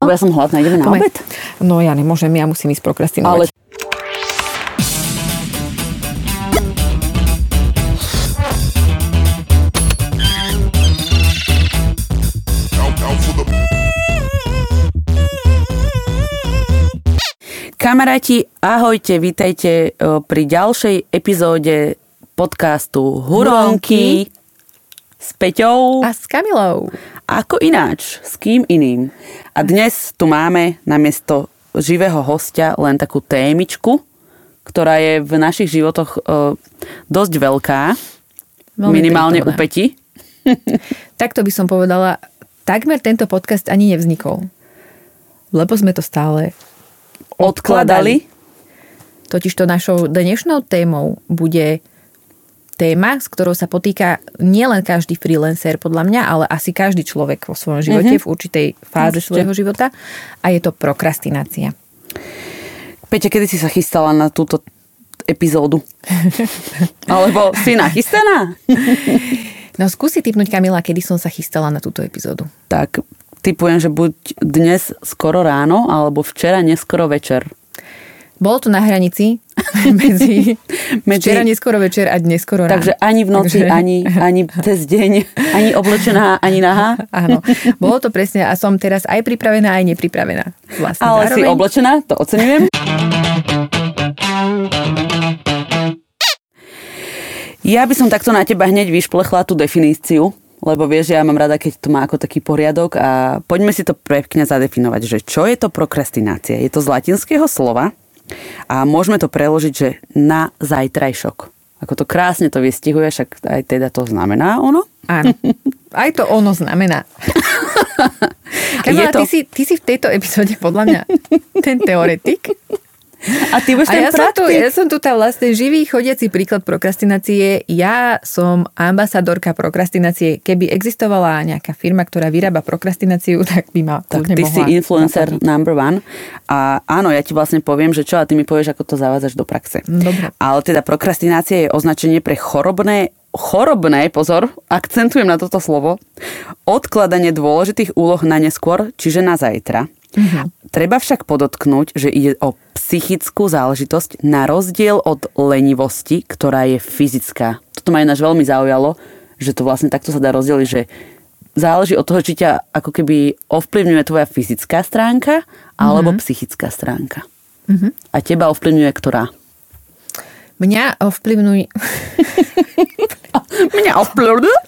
Ja som hladná, ideme na Poďme. obed? No ja nemôžem, ja musím ísť prokrastinovať. Ale Kamaráti, ahojte, vítajte e, pri ďalšej epizóde podcastu Huronky s Peťou. A s Kamilou. Ako ináč, s kým iným. A dnes tu máme namiesto živého hostia len takú témičku, ktorá je v našich životoch e, dosť veľká, Veľmi minimálne u prítomná. Peti. Takto by som povedala, takmer tento podcast ani nevznikol. Lebo sme to stále Odkladali. Totižto našou dnešnou témou bude téma, s ktorou sa potýka nielen každý freelancer podľa mňa, ale asi každý človek vo svojom živote v určitej fáze Určite. svojho života a je to prokrastinácia. Peťa, kedy si sa chystala na túto epizódu? Alebo si nachystaná? No skúsi typnúť Kamila, kedy som sa chystala na túto epizódu. Tak typujem, že buď dnes skoro ráno, alebo včera neskoro večer. Bolo to na hranici medzi, Medzi- včera neskoro večer a dnes skoro ráno. Takže ani v noci, Takže- ani, ani cez deň, ani oblečená, ani nahá. Áno, bolo to presne a som teraz aj pripravená, aj nepripravená. Vlastne Ale si zároveň. oblečená, to oceňujem. Ja by som takto na teba hneď vyšplechla tú definíciu, lebo vieš, že ja mám rada, keď to má ako taký poriadok a poďme si to pekne zadefinovať, že čo je to prokrastinácia? Je to z latinského slova a môžeme to preložiť, že na zajtrajšok. Ako to krásne to vystihuje, však aj teda to znamená ono. Áno, aj to ono znamená. Kamila, Je to- ty, si, ty si v tejto epizóde podľa mňa ten teoretik. A ty budeš ten ja som, tu, ja som tu tá vlastne živý chodiaci príklad prokrastinácie. Ja som ambasadorka prokrastinácie. Keby existovala nejaká firma, ktorá vyrába prokrastináciu, tak by ma Tak ty si influencer naplniť. number one. A áno, ja ti vlastne poviem, že čo a ty mi povieš, ako to zavádzaš do praxe. Dobre. Ale teda prokrastinácia je označenie pre chorobné, chorobné, pozor, akcentujem na toto slovo, odkladanie dôležitých úloh na neskôr, čiže na zajtra. Mhm. Treba však podotknúť, že ide o psychickú záležitosť na rozdiel od lenivosti, ktorá je fyzická. Toto ma ináč veľmi zaujalo, že to vlastne takto sa dá rozdeliť, že záleží od toho, či ťa ako keby ovplyvňuje tvoja fyzická stránka alebo psychická stránka. A teba ovplyvňuje ktorá? Mňa ovplyvňuj... Mňa ovplyvňuje?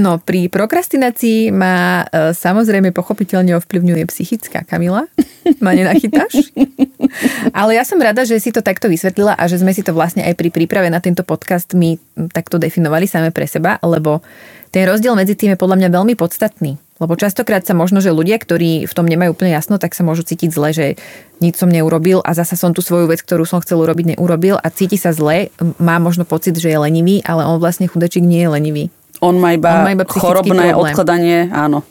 No, pri prokrastinácii ma e, samozrejme pochopiteľne ovplyvňuje psychická Kamila. Ma nenachytáš? Ale ja som rada, že si to takto vysvetlila a že sme si to vlastne aj pri príprave na tento podcast my takto definovali same pre seba, lebo ten rozdiel medzi tým je podľa mňa veľmi podstatný. Lebo častokrát sa možno, že ľudia, ktorí v tom nemajú úplne jasno, tak sa môžu cítiť zle, že nič som neurobil a zasa som tú svoju vec, ktorú som chcel urobiť, neurobil a cíti sa zle, má možno pocit, že je lenivý, ale on vlastne chudečík nie je lenivý. On má iba, On má iba chorobné problém. odkladanie, áno,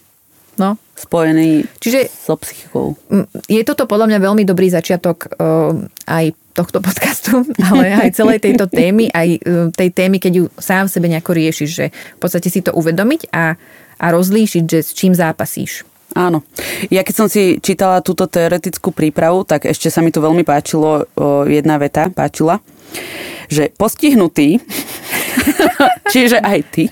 No, spojený Čiže- so psychikou. Je toto podľa mňa veľmi dobrý začiatok uh, aj tohto podcastu, ale aj celej tejto témy, aj uh, tej témy, keď ju sám sebe nejako riešiš, že v podstate si to uvedomiť a, a rozlíšiť, že s čím zápasíš. Áno. Ja keď som si čítala túto teoretickú prípravu, tak ešte sa mi tu veľmi páčilo o, jedna veta, páčila, že postihnutí, čiže aj ty,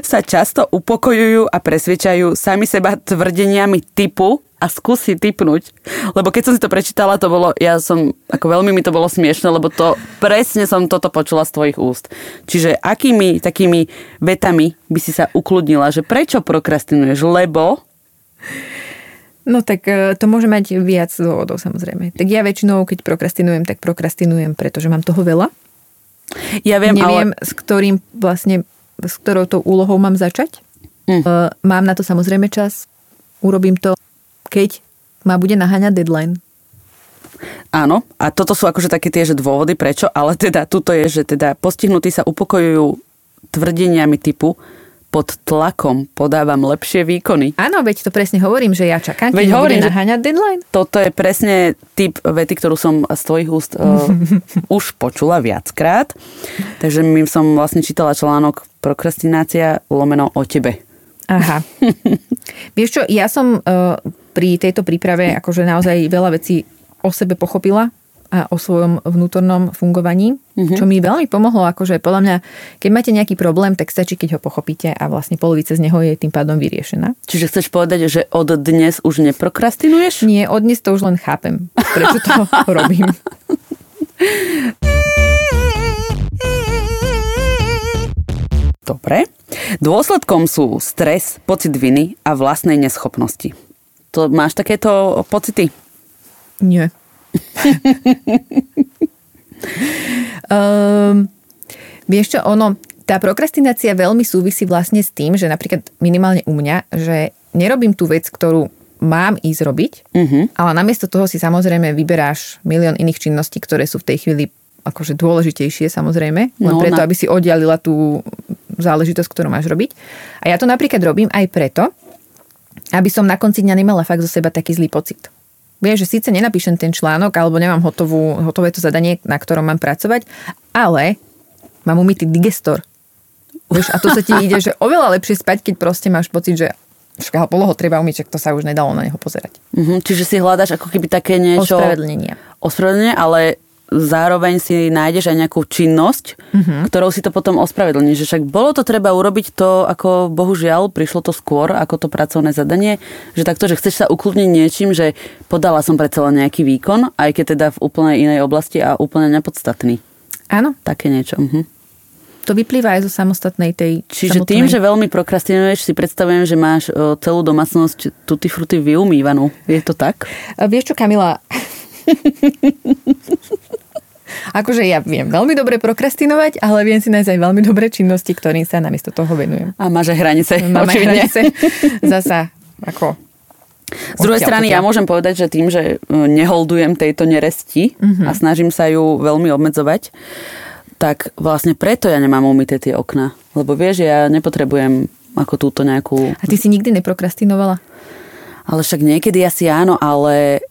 sa často upokojujú a presvedčajú sami seba tvrdeniami typu a skúsi typnúť. Lebo keď som si to prečítala, to bolo, ja som, ako veľmi mi to bolo smiešne, lebo to presne som toto počula z tvojich úst. Čiže akými takými vetami by si sa ukludnila, že prečo prokrastinuješ? Lebo No tak uh, to môže mať viac dôvodov samozrejme. Tak ja väčšinou, keď prokrastinujem, tak prokrastinujem, pretože mám toho veľa. Ja viem, Neviem, ale... s ktorým vlastne, s ktorou tou úlohou mám začať. Uh, mám na to samozrejme čas. Urobím to, keď ma bude naháňať deadline. Áno, a toto sú akože také tie, že dôvody prečo, ale teda tuto je, že teda postihnutí sa upokojujú tvrdeniami typu pod tlakom podávam lepšie výkony. Áno, veď to presne hovorím, že ja čakám, Veď hovorím, že- naháňať deadline. Toto je presne typ vety, ktorú som z tvojich úst uh, už počula viackrát. Takže my som vlastne čítala článok Prokrastinácia lomeno o tebe. Aha. Vieš čo, ja som uh, pri tejto príprave akože naozaj veľa vecí o sebe pochopila a o svojom vnútornom fungovaní, mm-hmm. čo mi veľmi pomohlo, akože podľa mňa, keď máte nejaký problém, tak stačí, keď ho pochopíte a vlastne polovica z neho je tým pádom vyriešená. Čiže chceš povedať, že od dnes už neprokrastinuješ? Nie, od dnes to už len chápem, prečo to robím. Dobre. Dôsledkom sú stres, pocit viny a vlastnej neschopnosti. To máš takéto pocity? Nie um, vieš čo, ono, tá prokrastinácia veľmi súvisí vlastne s tým, že napríklad minimálne u mňa, že nerobím tú vec, ktorú mám ísť robiť, uh-huh. ale namiesto toho si samozrejme vyberáš milión iných činností, ktoré sú v tej chvíli akože dôležitejšie samozrejme, len no, preto, na... aby si oddialila tú záležitosť, ktorú máš robiť. A ja to napríklad robím aj preto, aby som na konci dňa nemala fakt zo seba taký zlý pocit. Vieš, že síce nenapíšem ten článok, alebo nemám hotovú, hotové to zadanie, na ktorom mám pracovať, ale mám umytý digestor. Vieš, a to sa ti ide, že oveľa lepšie spať, keď proste máš pocit, že však poloho treba umyť, to sa už nedalo na neho pozerať. Mm-hmm, čiže si hľadaš ako keby také niečo... Ospravedlnenie. Ospravedlenie, ale zároveň si nájdeš aj nejakú činnosť, uh-huh. ktorou si to potom ospravedlníš. Že však bolo to treba urobiť to, ako bohužiaľ prišlo to skôr, ako to pracovné zadanie, že takto, že chceš sa ukludniť niečím, že podala som predsa len nejaký výkon, aj keď teda v úplne inej oblasti a úplne nepodstatný. Áno. Také niečo. Uh-huh. To vyplýva aj zo samostatnej tej... Čiže samotnej... tým, že veľmi prokrastinuješ, si predstavujem, že máš celú domácnosť tutti frutti vyumývanú. Je to tak? Vieš čo, Kamila? Akože ja viem veľmi dobre prokrastinovať, ale viem si nájsť aj veľmi dobré činnosti, ktorým sa namiesto toho venujem. A máš aj hranice. Mám hranice. Zasa, ako z druhej strany ja môžem povedať, že tým, že e, neholdujem tejto neresti uh-huh. a snažím sa ju veľmi obmedzovať, tak vlastne preto ja nemám umyté tie okna. Lebo vieš, ja nepotrebujem ako túto nejakú... A ty si nikdy neprokrastinovala? Ale však niekedy asi áno, ale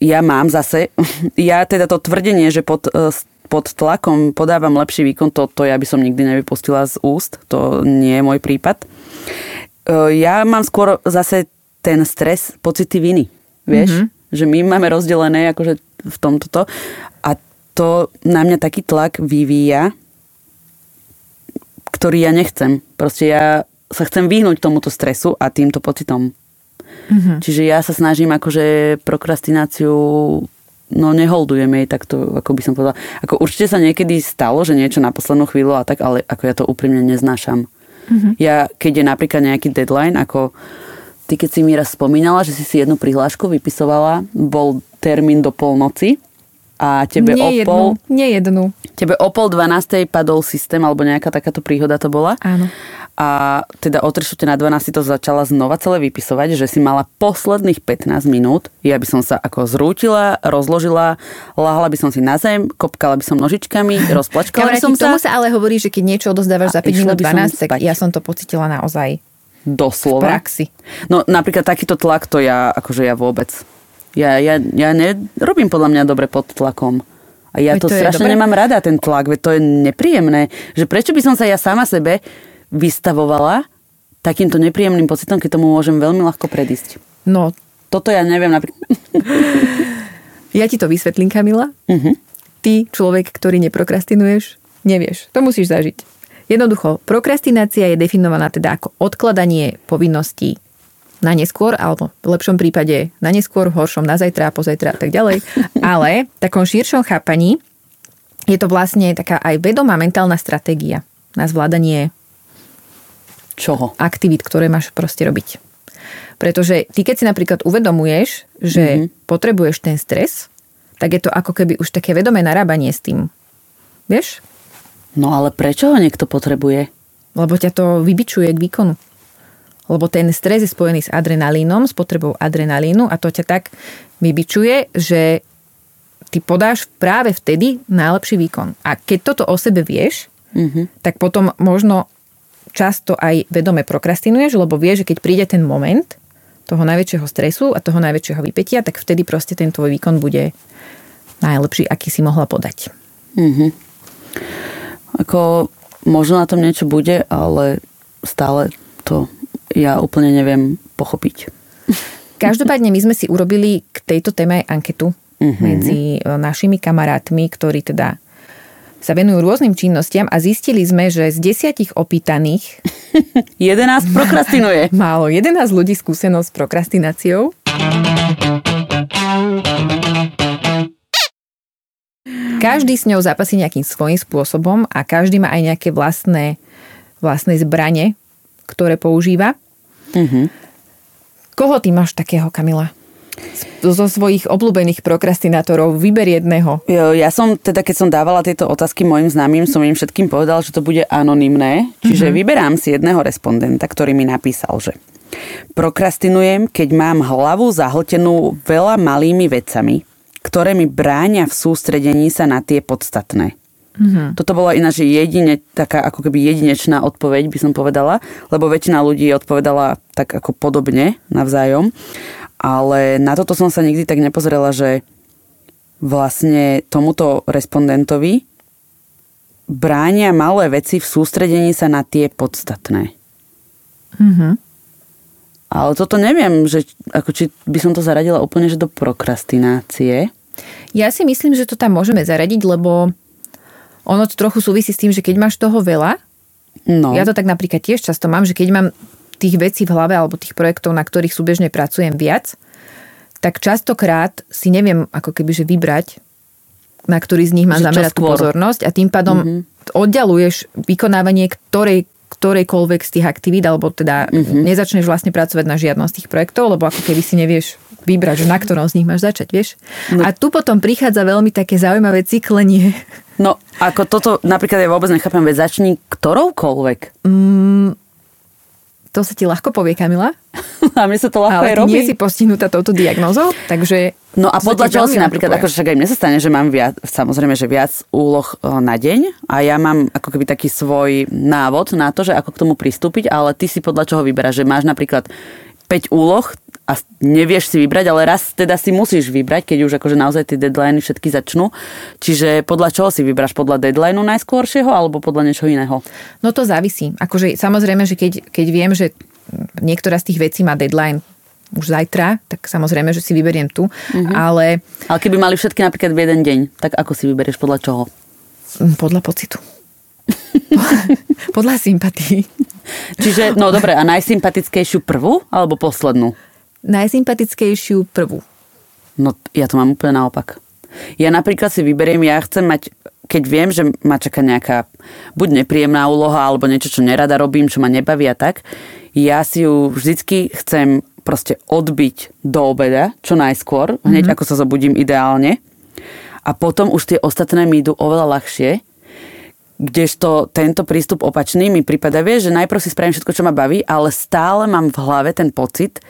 ja mám zase, ja teda to tvrdenie, že pod, e, pod tlakom podávam lepší výkon, to, to ja by som nikdy nevypustila z úst, to nie je môj prípad. E, ja mám skôr zase ten stres, pocity viny, vieš? Mm-hmm. Že my máme rozdelené akože v tomto to. A to na mňa taký tlak vyvíja, ktorý ja nechcem. Proste ja sa chcem vyhnúť tomuto stresu a týmto pocitom. Mm-hmm. Čiže ja sa snažím akože prokrastináciu no neholdujem jej takto, ako by som povedala. Ako určite sa niekedy stalo, že niečo na poslednú chvíľu a tak, ale ako ja to úprimne neznášam. Mm-hmm. Ja, keď je napríklad nejaký deadline, ako ty keď si mi raz spomínala, že si si jednu prihlášku vypisovala, bol termín do polnoci a tebe nie o pol... Nie jednu. Tebe o pol dvanástej padol systém, alebo nejaká takáto príhoda to bola. Áno a teda o 3 na 12 si to začala znova celé vypisovať, že si mala posledných 15 minút, ja by som sa ako zrútila, rozložila, lahla by som si na zem, kopkala by som nožičkami, rozplačkala by som sa. tomu sa ale hovorí, že keď niečo odozdávaš za 5 minút 12, tak ja som to pocitila naozaj Doslova. V praxi. No napríklad takýto tlak to ja, akože ja vôbec. Ja, ja, ja nerobím podľa mňa dobre pod tlakom. A ja Veď to, to strašne nemám rada, ten tlak, veď to je nepríjemné. Že prečo by som sa ja sama sebe vystavovala takýmto nepríjemným pocitom, keď tomu môžem veľmi ľahko predísť. No. Toto ja neviem napríklad. ja ti to vysvetlím, Kamila. Uh-huh. Ty, človek, ktorý neprokrastinuješ, nevieš. To musíš zažiť. Jednoducho, prokrastinácia je definovaná teda ako odkladanie povinností na neskôr, alebo v lepšom prípade na neskôr, v horšom na zajtra, pozajtra a tak ďalej. Ale v takom širšom chápaní je to vlastne taká aj vedomá mentálna stratégia na zvládanie Čoho? Aktivít, ktoré máš proste robiť. Pretože ty, keď si napríklad uvedomuješ, že mm-hmm. potrebuješ ten stres, tak je to ako keby už také vedomé narábanie s tým. Vieš? No ale prečo ho niekto potrebuje? Lebo ťa to vybičuje k výkonu. Lebo ten stres je spojený s adrenalínom, s potrebou adrenalínu a to ťa tak vybičuje, že ty podáš práve vtedy najlepší výkon. A keď toto o sebe vieš, mm-hmm. tak potom možno často aj vedome prokrastinuješ, lebo vieš, že keď príde ten moment toho najväčšieho stresu a toho najväčšieho vypetia, tak vtedy proste ten tvoj výkon bude najlepší, aký si mohla podať. Mm-hmm. Ako možno na tom niečo bude, ale stále to ja úplne neviem pochopiť. Každopádne my sme si urobili k tejto téme aj anketu uh-huh. medzi e, našimi kamarátmi, ktorí teda sa venujú rôznym činnostiam a zistili sme, že z desiatich opýtaných 11 prokrastinuje. Málo 11 ľudí skúsenosť s prokrastináciou. Každý s ňou zápasí nejakým svojím spôsobom a každý má aj nejaké vlastné, vlastné zbranie, ktoré používa. Uh-huh. Koho ty máš takého, Kamila? zo svojich obľúbených prokrastinátorov, vyber jedného. Jo, ja som teda, keď som dávala tieto otázky mojim známym, som im všetkým povedal, že to bude anonymné. Čiže mm-hmm. vyberám si jedného respondenta, ktorý mi napísal, že prokrastinujem, keď mám hlavu zahltenú veľa malými vecami, ktoré mi bráňa v sústredení sa na tie podstatné. Mm-hmm. Toto bola ináč jedine, taká ako keby jedinečná odpoveď, by som povedala, lebo väčšina ľudí odpovedala tak ako podobne navzájom. Ale na toto som sa nikdy tak nepozrela, že vlastne tomuto respondentovi bránia malé veci v sústredení sa na tie podstatné. Mm-hmm. Ale toto neviem, že ako či by som to zaradila úplne že do prokrastinácie. Ja si myslím, že to tam môžeme zaradiť, lebo ono to trochu súvisí s tým, že keď máš toho veľa, no. ja to tak napríklad tiež často mám, že keď mám tých vecí v hlave alebo tých projektov, na ktorých súbežne pracujem viac, tak častokrát si neviem ako keby že vybrať, na ktorý z nich mám zamerať tú pozornosť a tým pádom mm-hmm. oddialuješ vykonávanie ktorej, ktorejkoľvek z tých aktivít, alebo teda mm-hmm. nezačneš vlastne pracovať na žiadnom z tých projektov, lebo ako keby si nevieš vybrať, že na ktorom z nich máš začať, vieš. No. A tu potom prichádza veľmi také zaujímavé cyklenie. No, ako toto napríklad ja vôbec nechápem, veď začni ktoroukoľvek. Mm, to sa ti ľahko povie, Kamila. A mne sa to ľahko Ale ty robí. nie si postihnutá touto diagnózou, takže... No a podľa čoho si napríklad, akože však aj mne sa stane, že mám viac, samozrejme, že viac úloh e, na deň a ja mám ako keby taký svoj návod na to, že ako k tomu pristúpiť, ale ty si podľa čoho vyberáš, že máš napríklad 5 úloh a nevieš si vybrať, ale raz teda si musíš vybrať, keď už akože naozaj tie deadliny všetky začnú. Čiže podľa čoho si vybráš? Podľa deadlineu najskôršieho alebo podľa niečoho iného? No to závisí. Akože samozrejme, že keď, keď viem, že niektorá z tých vecí má deadline už zajtra, tak samozrejme, že si vyberiem tu, mm-hmm. ale... Ale keby mali všetky napríklad v jeden deň, tak ako si vyberieš podľa čoho? Mm, podľa pocitu. podľa sympatí. Čiže, no dobre, a najsympatickejšiu prvú alebo poslednú? najsympatickejšiu prvú? No ja to mám úplne naopak. Ja napríklad si vyberiem, ja chcem mať, keď viem, že ma čaká nejaká buď nepríjemná úloha, alebo niečo, čo nerada robím, čo ma nebaví a tak, ja si ju vždycky chcem proste odbiť do obeda, čo najskôr, hneď mm-hmm. ako sa zobudím ideálne. A potom už tie ostatné mi idú oveľa ľahšie, kdežto tento prístup opačný mi prípada, vieš, že najprv si spravím všetko, čo ma baví, ale stále mám v hlave ten pocit,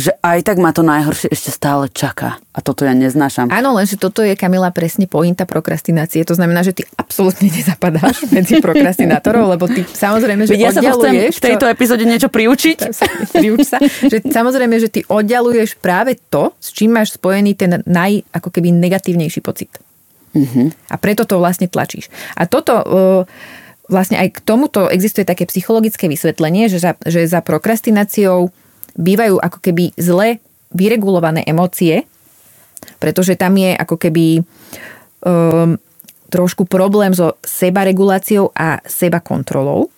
že aj tak ma to najhoršie ešte stále čaká. A toto ja neznášam. Áno, lenže toto je, Kamila, presne pointa prokrastinácie. To znamená, že ty absolútne nezapadáš medzi prokrastinátorov, lebo ty samozrejme, že ja sa chcem v tejto epizóde niečo priučiť. Priuč sa. Že, samozrejme, že ty oddialuješ práve to, s čím máš spojený ten naj, ako keby negatívnejší pocit. Uh-huh. A preto to vlastne tlačíš. A toto... Uh, vlastne aj k tomuto existuje také psychologické vysvetlenie, že za, že za prokrastináciou bývajú ako keby zle vyregulované emócie, pretože tam je ako keby um, trošku problém so sebareguláciou a seba kontrolou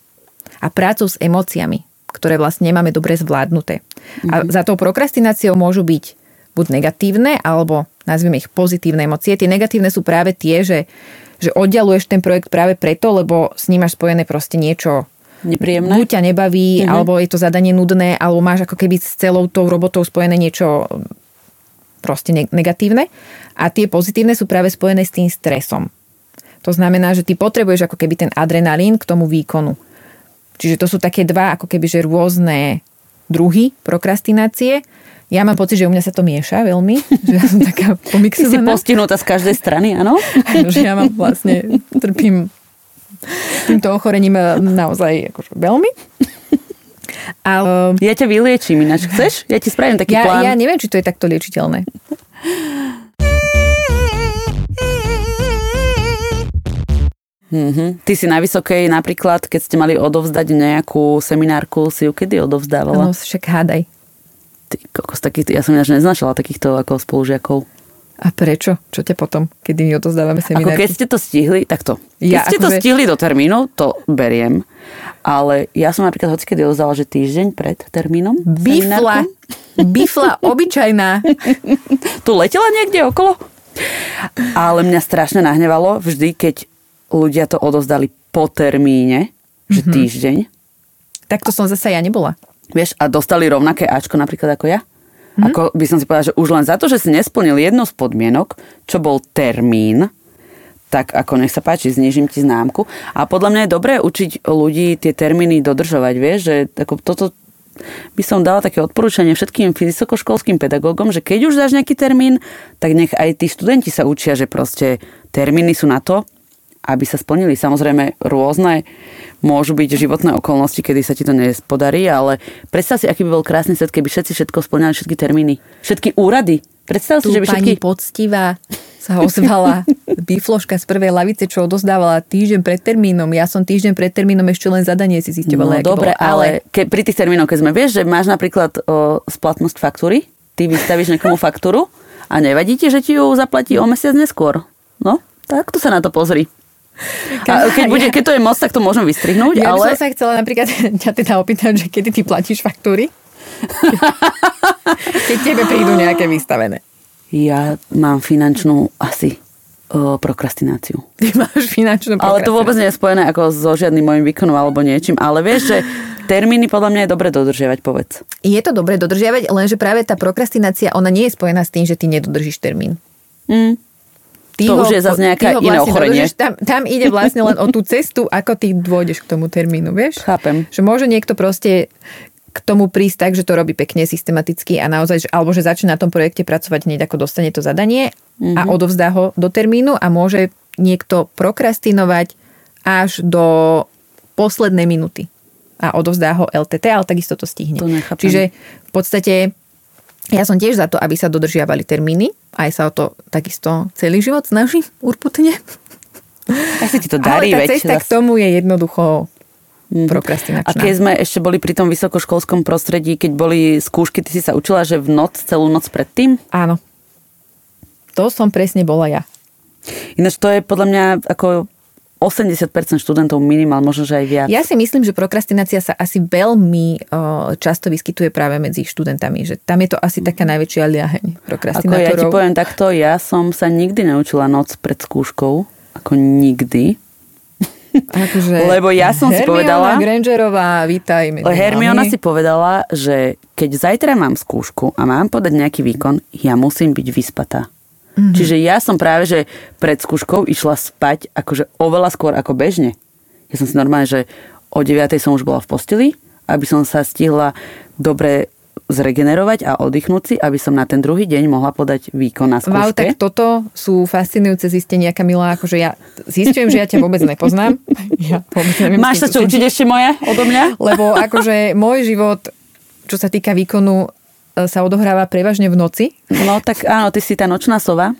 a prácou s emóciami, ktoré vlastne nemáme dobre zvládnuté. Mm-hmm. A za tou prokrastináciou môžu byť buď negatívne, alebo nazvime ich pozitívne emócie. Tie negatívne sú práve tie, že, že oddialuješ ten projekt práve preto, lebo s ním máš spojené proste niečo nepríjemné. Buď ťa nebaví, uh-huh. alebo je to zadanie nudné, alebo máš ako keby s celou tou robotou spojené niečo proste negatívne. A tie pozitívne sú práve spojené s tým stresom. To znamená, že ty potrebuješ ako keby ten adrenalín k tomu výkonu. Čiže to sú také dva ako keby že rôzne druhy prokrastinácie. Ja mám pocit, že u mňa sa to mieša veľmi, že ja som taká pomixovaná. Ty si postihnutá z každej strany, áno? že ja mám vlastne, trpím týmto ochorením eh, naozaj akože veľmi. Ale... Ja ťa vyliečím ináč. Chceš? Ja ti spravím taký ja, plán. Ja neviem, či to je takto liečiteľné. Mhm. Ty si na Vysokej napríklad, keď ste mali odovzdať nejakú seminárku, si ju kedy odovzdávala? No však hádaj. Ty kokos, takých, ja som ináč neznašala takýchto ako spolužiakov. A prečo? Čo ťa potom, kedy my odozdávame Ako seminárky? keď ste to stihli, takto. Keď Ja ste to akože- stihli do termínu, to beriem. Ale ja som napríklad hocikedy odovzdala, že týždeň pred termínom. Bifla. Bifla obyčajná. Tu letela niekde okolo. Ale mňa strašne nahnevalo vždy, keď ľudia to odozdali po termíne, že Mhm. týždeň. Takto som zase ja nebola. Vieš, a dostali rovnaké Ačko napríklad ako ja. Mhm. Ako by som si povedala, že už len za to, že si nesplnil jednu z podmienok, čo bol termín, tak ako nech sa páči, znižím ti známku. A podľa mňa je dobré učiť ľudí tie termíny dodržovať, vieš, že ako toto by som dala také odporúčanie všetkým vysokoškolským pedagógom, že keď už dáš nejaký termín, tak nech aj tí študenti sa učia, že proste termíny sú na to, aby sa splnili. Samozrejme rôzne môžu byť životné okolnosti, kedy sa ti to nespodarí, ale predstav si, aký by bol krásny svet, keby všetci všetko splňali, všetky termíny, všetky úrady. Predstav si, Tu že by pani všetky... poctivá sa ozvala bifloška z prvej lavice, čo odozdávala týždeň pred termínom. Ja som týždeň pred termínom ešte len zadanie si No zisťovala, aké dobre, bolo. ale ale ke, pri tých termínoch, keď sme, vieš, že máš napríklad o, splatnosť faktúry, ty vystavíš niekomu faktúru a nevadí ti, že ti ju zaplatí o mesiac neskôr. No, tak to sa na to pozri. A keď, bude, keď to je moc, tak to môžem vystrihnúť, ja by ale... som sa chcela napríklad ťa teda opýtať, že kedy ty platíš faktúry? Keď tebe prídu nejaké vystavené. Ja mám finančnú asi o, prokrastináciu. Ty máš finančnú Ale to vôbec nie je spojené ako so žiadnym môjim výkonom alebo niečím. Ale vieš, že termíny podľa mňa je dobre dodržiavať, povedz. Je to dobre dodržiavať, lenže práve tá prokrastinácia, ona nie je spojená s tým, že ty nedodržíš termín. Mm. Ty To už je zase ty ho iné vlastne ochorenie. dodržíš, Tam, tam ide vlastne len o tú cestu, ako ty dôjdeš k tomu termínu, vieš? Chápem. Že môže niekto proste k tomu prísť tak, že to robí pekne, systematicky a naozaj, že- alebo že začne na tom projekte pracovať hneď ako dostane to zadanie Mhm. a odovzdá ho do termínu a môže niekto prokrastinovať až do poslednej minuty a odovzdá ho LTT, ale takisto to stihne. To. Čiže v podstate ja som tiež za to, aby sa dodržiavali termíny. Aj sa o to takisto celý život snažím urputne. Asi ti to Ale darí, tá veď. cesta k zas- tomu je jednoducho Mhm. prokrastinačná. A keď sme ešte boli pri tom vysokoškolskom prostredí, keď boli skúšky, ty si sa učila, že v noc, celú noc predtým? Áno. To som presne bola ja. Ináč to je podľa mňa ako 80% študentov minimál, možno, že aj viac. Ja si myslím, že prokrastinácia sa asi veľmi o, často vyskytuje práve medzi študentami, že tam je to asi taká najväčšia liaheň Ako ja ti prokrastinátorov. poviem takto, ja som sa nikdy naučila noc pred skúškou. Ako nikdy. Akože Lebo ja som si povedala- Hermiona Grangerová, vítaj medzi Hermiona nami. si povedala, že keď zajtra mám skúšku a mám podať nejaký výkon, ja musím byť vyspatá. Mm-hmm. Čiže ja som práve, že pred skúškou išla spať akože oveľa skôr ako bežne. Ja som si normálne, že o 9 som už bola v posteli, aby som sa stihla dobre zregenerovať a oddychnúť si, aby som na ten druhý deň mohla podať výkon na Wow, skúške. tak toto sú fascinujúce zistenia, Kamila. Akože ja zistujem, že ja ťa vôbec nepoznám. Ja vôbec neviem, Máš sa čo učiť ešte moje odo mňa? Lebo akože môj život, čo sa týka výkonu, sa odohráva prevažne v noci, No tak áno, ty si tá nočná sova.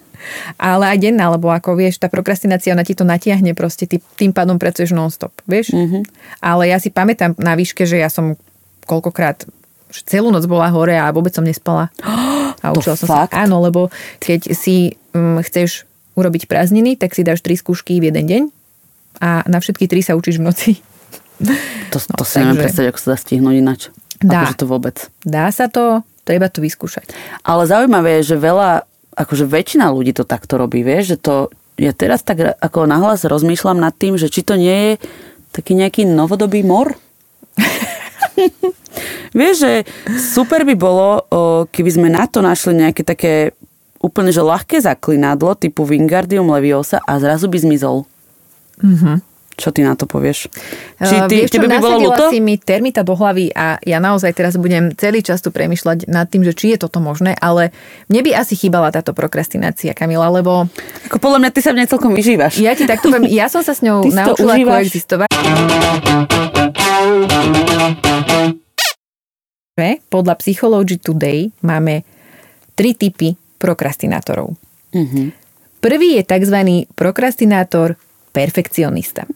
ale aj denná, lebo ako vieš, tá prokrastinácia, ona ti to natiahne proste, ty tým pádom pracuješ non-stop, vieš? Mhm. Mm-hmm. Ale ja si pamätám na výške, že ja som koľkokrát celú noc bola hore a vôbec som nespala. A učila som fakt? sa. Áno, lebo keď si um, chceš urobiť prázdniny, tak si dáš tri skúšky v jeden deň a na všetky tri sa učíš v noci. To, No, to si neviem takže- predstaviť, ako sa dá stihnúť ináč. Dá. Akože to vôbec. Dá sa to, treba to vyskúšať. Ale zaujímavé je, že veľa, akože väčšina ľudí to takto robí, vieš, že to, ja teraz tak ako nahlas rozmýšľam nad tým, že či to nie je taký nejaký novodobý mor? vieš, že super by bolo, keby sme na to našli nejaké také úplne, že ľahké zaklinadlo typu Wingardium Leviosa a zrazu by zmizol. Mhm. Čo ty na to povieš? Či Eh, ty, Vieš tebe by bolo ľúto? si mi termita do hlavy a ja naozaj teraz budem celý čas tu premyšľať nad tým, že či je toto možné, ale mne by asi chýbala táto prokrastinácia, Kamila, lebo Ako podľa mňa ty sa v nej celkom vyžívaš. ja ti takto poviem, ja som sa s ňou naučila koexistovať. Podľa Psychology Today máme tri typy prokrastinátorov. Mhm. Prvý je tzv. prokrastinátor perfekcionista.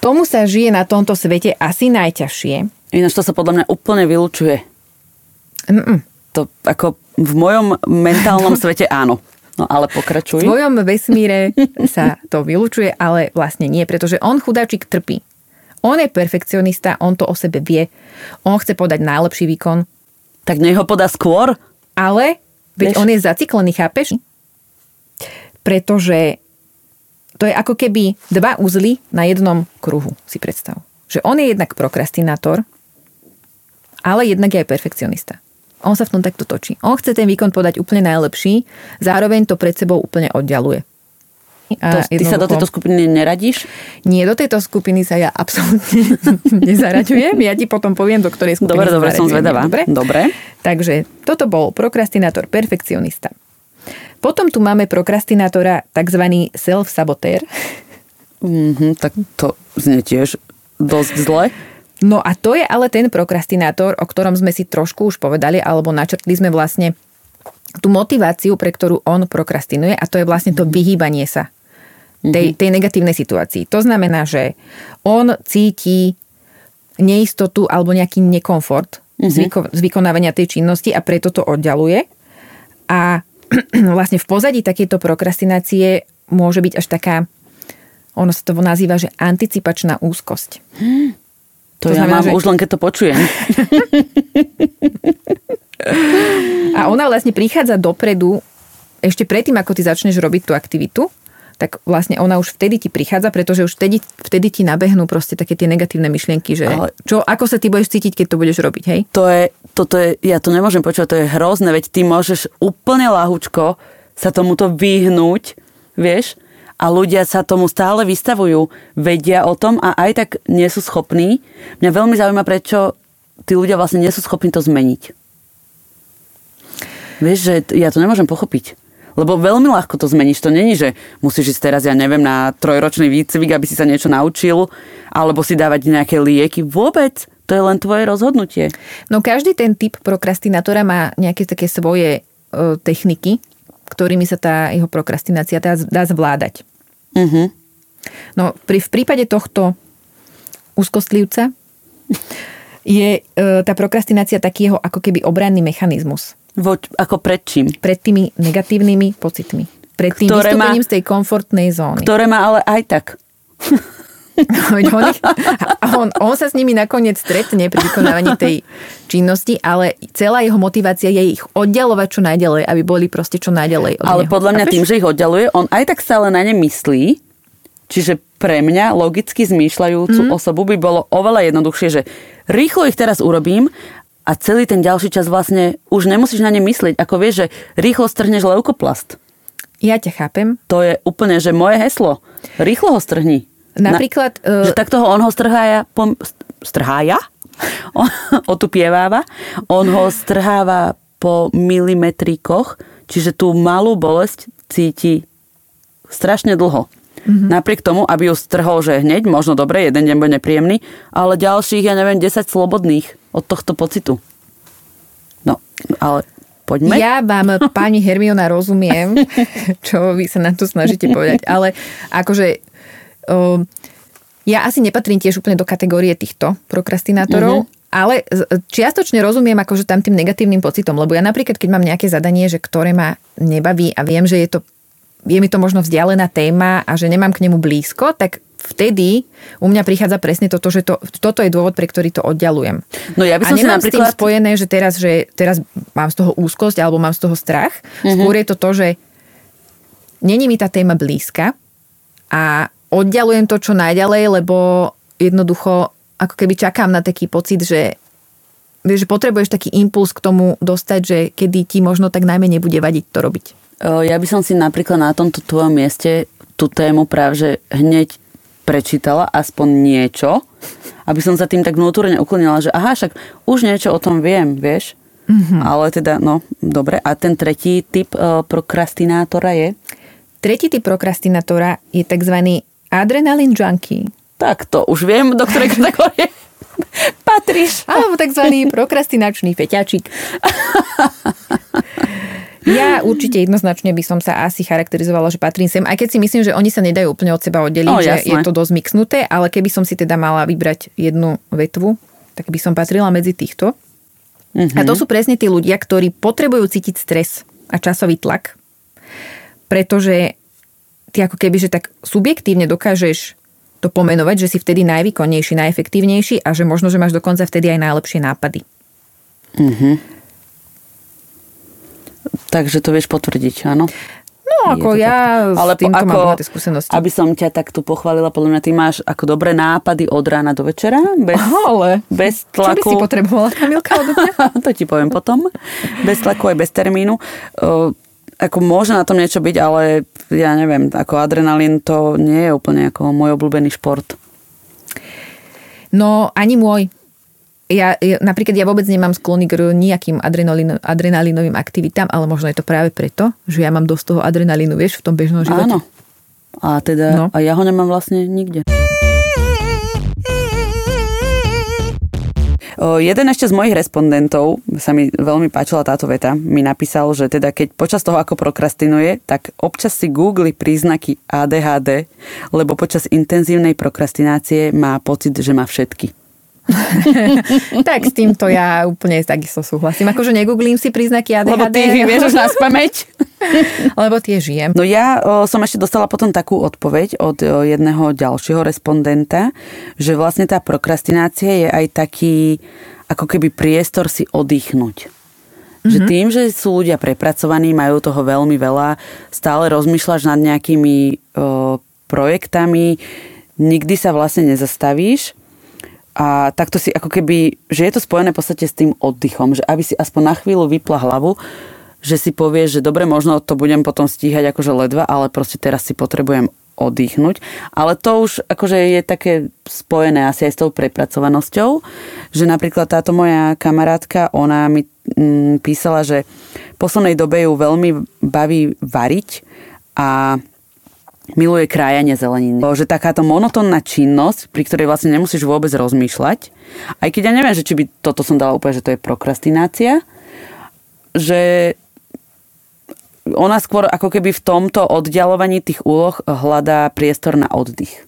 Tomu sa žije na tomto svete asi najťažšie. Ináč to sa podľa mňa úplne vylučuje. Mm-mm. To ako v mojom mentálnom svete áno. No ale pokračuj. V svojom vesmíre sa to vylučuje, ale vlastne nie, pretože on chudáčik trpí. On je perfekcionista, on to o sebe vie, on chce podať najlepší výkon, Tak nech ho podá skôr. ale veď Vieš? on je zaciklený, chápeš? Pretože to je ako keby dva uzly na jednom kruhu, si predstav. Že on je jednak prokrastinátor, ale jednak je aj perfekcionista. On sa v tom takto točí. On chce ten výkon podať úplne najlepší, zároveň to pred sebou úplne oddialuje. To, ty sa do tejto skupiny neradíš? Nie, do tejto skupiny sa ja absolútne nezaraďujem. Ja ti potom poviem, do ktorej skupiny Dobre, dobre, som zvedavá. Dobre? Dobre. Takže toto bol prokrastinátor, perfekcionista. Potom tu máme prokrastinátora, tzv. self-sabotér. Mhm, tak to znie tiež dosť zle. No a to je ale ten prokrastinátor, o ktorom sme si trošku už povedali, alebo načrtli sme vlastne tú motiváciu, pre ktorú on prokrastinuje a to je vlastne to vyhýbanie sa tej, tej negatívnej situácii. To znamená, že on cíti neistotu alebo nejaký nekomfort z, vyko- z vykonávania tej činnosti a preto to oddialuje. A vlastne v pozadí takejto prokrastinácie môže byť až taká, ono sa to nazýva, že anticipačná úzkosť. To, To ja znamená, mám že- už len keď to počujem. A ona vlastne prichádza dopredu, ešte predtým, ako ty začneš robiť tú aktivitu, tak vlastne ona už vtedy ti prichádza, pretože už vtedy, vtedy ti nabehnú proste také tie negatívne myšlienky, že Ale- čo, ako sa ty budeš cítiť, keď to budeš robiť, hej? To je, toto je, ja to nemôžem počúvať, to je hrozné, veď ty môžeš úplne lahučko sa tomuto vyhnúť, vieš, a ľudia sa tomu stále vystavujú, vedia o tom a aj tak nie sú schopní. Mňa veľmi zaujíma, prečo tí ľudia vlastne nie sú schopní to zmeniť. Vieš, že ja to nemôžem pochopiť. Lebo veľmi ľahko to zmeníš. To není, že musíš ísť teraz, ja neviem, na trojročný výcvik, aby si sa niečo naučil, alebo si dávať nejaké lieky. Vôbec. To je len tvoje rozhodnutie. No každý ten typ prokrastinátora má nejaké také svoje e, techniky, ktorými sa tá jeho prokrastinácia dá, dá zvládať. Mhm. No pri, v prípade tohto úzkostlivca je e, tá prokrastinácia taký jeho ako keby obranný mechanizmus Voč, ako pred čím? pred tými negatívnymi pocitmi. Pred tým Ktoré má- vystúpením z tej komfortnej zóny. Ktoré má ale aj tak. On, ich- on, on sa s nimi nakoniec stretne pri vykonávaní tej činnosti, ale celá jeho motivácia je ich oddialovať čo najďalej, aby boli proste čo najďalej od Ale neho. podľa mňa tým, že ich oddeluje, on aj tak stále na ne myslí. Čiže pre mňa, logicky zmýšľajúcu mm. osobu, by bolo oveľa jednoduchšie, že rýchlo ich teraz urobím a celý ten ďalší čas vlastne už nemusíš na ne myslieť. Ako vieš, že rýchlo strhneš leukoplast. Ja ťa chápem. To je úplne, že moje heslo. Rýchlo ho strhni. Napríklad, Na, e, že takto ho, on ho strhája, pom, st- strhája? On, otupieváva. On ho strháva po milimetríkoch, čiže tú malú bolesť cíti strašne dlho. Mm-hmm. Napriek tomu, aby ju strhol, že hneď, možno dobre, jeden deň bude nepríjemný, ale ďalších, ja neviem, 10 slobodných od tohto pocitu. No, ale poďme. Ja vám, pani Hermiona, rozumiem, čo vy sa nám tu snažíte povedať, ale akože um, ja asi nepatrím tiež úplne do kategórie týchto prokrastinátorov, ale z- čiastočne rozumiem akože tam tým negatívnym pocitom, lebo ja napríklad, keď mám nejaké zadanie, že ktoré ma nebaví a viem, že je to je mi to možno vzdialená téma a že nemám k nemu blízko, tak vtedy u mňa prichádza presne toto, že to, toto je dôvod, pre ktorý to oddialujem. No ja by a som si nemám s tým napríklad- spojené, že teraz, že teraz mám z toho úzkosť alebo mám z toho strach. Mhm. Mm-hmm. Skôr je to to, že není mi tá téma blízka a oddialujem to čo najďalej, lebo jednoducho ako keby čakám na taký pocit, že vieš, že potrebuješ taký impuls k tomu dostať, že kedy ti možno tak najmenej bude vadiť to robiť. O, Ja by som si napríklad na tomto tvojom mieste tú tému práve že hneď prečítala aspoň niečo, aby som sa tým tak vnútorne uklonila, že aha, však už niečo o tom viem, vieš. Mm-hmm. Ale teda, no, dobre. A ten tretí typ e, prokrastinátora je? Tretí typ prokrastinátora je tzv. adrenalin junkie. Tak to už viem, do ktorej kategórie patríš. Alebo tzv. prokrastinačný feťačik. Ja určite jednoznačne by som sa asi charakterizovala, že patrím sem, aj keď si myslím, že oni sa nedajú úplne od seba oddeliť, No, že je to dosť mixnuté, ale keby som si teda mala vybrať jednu vetvu, tak by som patrila medzi týchto. Mhm. A to sú presne tí ľudia, ktorí potrebujú cítiť stres a časový tlak, pretože ty ako keby, že tak subjektívne dokážeš to pomenovať, že si vtedy najvýkonnejší, najefektívnejší a že možno, že máš dokonca vtedy aj najlepšie nápady. Takže to vieš potvrdiť, áno? No ako ja s Ale týmto ako, mám bohaté skúsenosti. aby som ťa tak tu pochválila, podľa mňa ty máš ako dobré nápady od rána do večera, bez, Ale bez čo by tlaku. si potrebovala, Kamilka, odo mňa? to ti poviem potom. Bez tlaku aj bez termínu. Ako môže na tom niečo byť, ale ja neviem, ako adrenalín to nie je úplne ako môj obľúbený šport. No, ani môj. Ja, ja, napríklad ja vôbec nemám sklony k nejakým adrenalín, adrenalínovým aktivitám, ale možno je to práve preto, že ja mám dosť toho adrenalínu, vieš, v tom bežnom živote. Áno. A teda, No. a ja ho nemám vlastne nikde. O, jeden ešte z mojich respondentov, sa mi veľmi páčila táto veta, mi napísal, že teda keď počas toho, ako prokrastinuje, tak občas si googli príznaky ADHD, lebo počas intenzívnej prokrastinácie má pocit, že má všetky. tak s týmto ja úplne takisto súhlasím. Akože negooglím si príznaky ADHD. Lebo ty ich vieš už na spameť. lebo tie žijem. No ja o, som ešte dostala potom takú odpoveď od o, jedného ďalšieho respondenta, že vlastne tá prokrastinácia je aj taký ako keby priestor si oddychnúť. Mm-hmm. Že tým, že sú ľudia prepracovaní, majú toho veľmi veľa, stále rozmýšľaš nad nejakými o, projektami, nikdy sa vlastne nezastavíš a takto si ako keby, že je to spojené v podstate s tým oddychom, že aby si aspoň na chvíľu vypla hlavu, že si povieš, že dobre, možno to budem potom stíhať akože ledva, ale proste teraz si potrebujem oddychnúť. Ale to už akože je také spojené asi aj s tou prepracovanosťou, že napríklad táto moja kamarátka, ona mi mm, písala, že v poslednej dobe ju veľmi baví variť a miluje krájanie zeleniny. Že takáto monotónna činnosť, pri ktorej vlastne nemusíš vôbec rozmýšľať, aj keď ja neviem, že či by toto som dala úplne, že to je prokrastinácia, že ona skôr ako keby v tomto oddialovaní tých úloh hľadá priestor na oddych.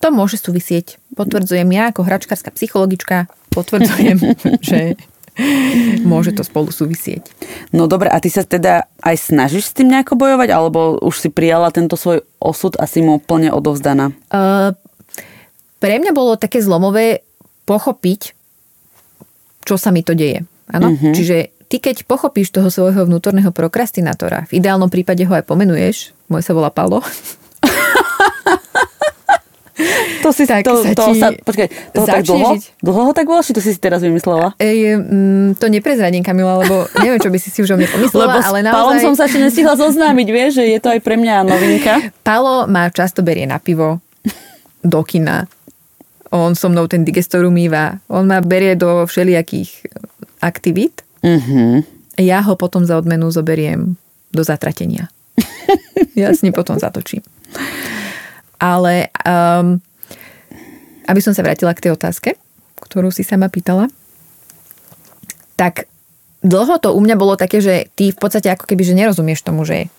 To môže súvisieť. Potvrdzujem ja ako hračkárska psychologička, potvrdzujem, že môže to spolu súvisieť. No dobre, a ty sa teda aj snažíš s tým nejako bojovať, alebo už si prijala tento svoj osud a si mu plne odovzdaná? Uh, pre mňa bolo také zlomové pochopiť, čo sa mi to deje. Áno? Uh-huh. Čiže ty keď pochopíš toho svojho vnútorného prokrastinátora, v ideálnom prípade ho aj pomenuješ, môj sa volá Palo, To si Tak to, sa to, sa, počkaj, to tak dlho? žiť. Dlho ho tak bolo, či to si si teraz vymyslela? Ej, mm, to neprezradím, Kamila, lebo neviem, čo by si si už o mne pomyslela, Lebo ale s Palom naozaj... som sa ešte nestihla zoznámiť, vieš, že je to aj pre mňa novinka. Palo ma často berie na pivo, do kina. On so mnou ten digestor umýva. On ma berie do všelijakých aktivít. Mhm. Ja ho potom za odmenu zoberiem do zatratenia. ja s ním potom zatočím. Ale um, aby som sa vrátila k tej otázke, ktorú si sa ma pýtala, tak dlho to u mňa bolo také, že ty v podstate ako keby, že nerozumieš tomu, že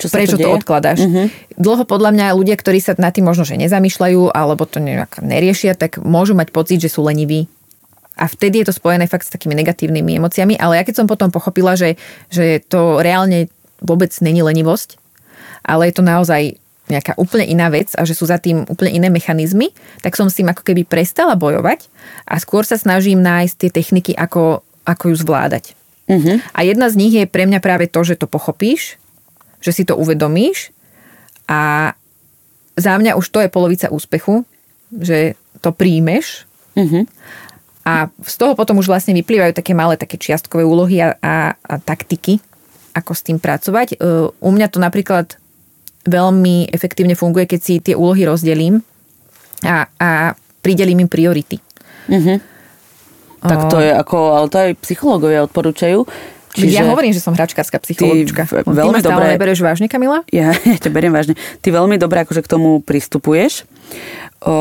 Čo sa prečo to, deje? odkladáš. Mhm. Dlho podľa mňa ľudia, ktorí sa nad tým možno že nezamýšľajú alebo to nejak neriešia, tak môžu mať pocit, že sú leniví. A vtedy je to spojené fakt s takými negatívnymi emóciami. Ale ja keď som potom pochopila, že, že to reálne vôbec není lenivosť, ale je to naozaj nejaká úplne iná vec a že sú za tým úplne iné mechanizmy, tak som s tým ako keby prestala bojovať a skôr sa snažím nájsť tie techniky, ako, ako ju zvládať. Mhm. A jedna z nich je pre mňa práve to, že to pochopíš, že si to uvedomíš a za mňa už to je polovica úspechu, že to príjmeš Mhm. a z toho potom už vlastne vyplývajú také malé také čiastkové úlohy a, a, a taktiky, ako s tým pracovať. U mňa to napríklad veľmi efektívne funguje, keď si tie úlohy rozdelím a, a pridelím im priority. Mhm. Tak to je ako, ale to aj psychológovia odporúčajú. Čiže... Ja hovorím, že som hračkárska psychologička. Ty veľmi ma stále dobre- nebereš vážne, Kamila? Ja, ja ťa beriem vážne. Ty veľmi dobre akože k tomu pristupuješ. O,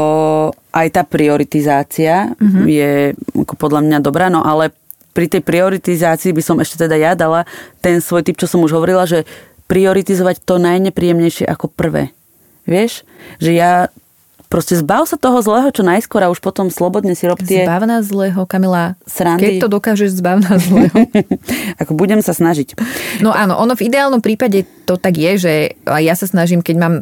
aj tá prioritizácia Mhm. je ako podľa mňa dobrá, no ale pri tej prioritizácii by som ešte teda ja dala ten svoj typ, čo som už hovorila, že prioritizovať to najnepríjemnejšie ako prvé. Vieš? Že ja proste zbav sa toho zlého čo najskôr a už potom slobodne si rob tie... Zbav nás zlého, Kamila. Srandy. Keď to dokážeš, zbav nás zlého. Ako budem sa snažiť. No áno, ono v ideálnom prípade to tak je, že ja sa snažím, keď mám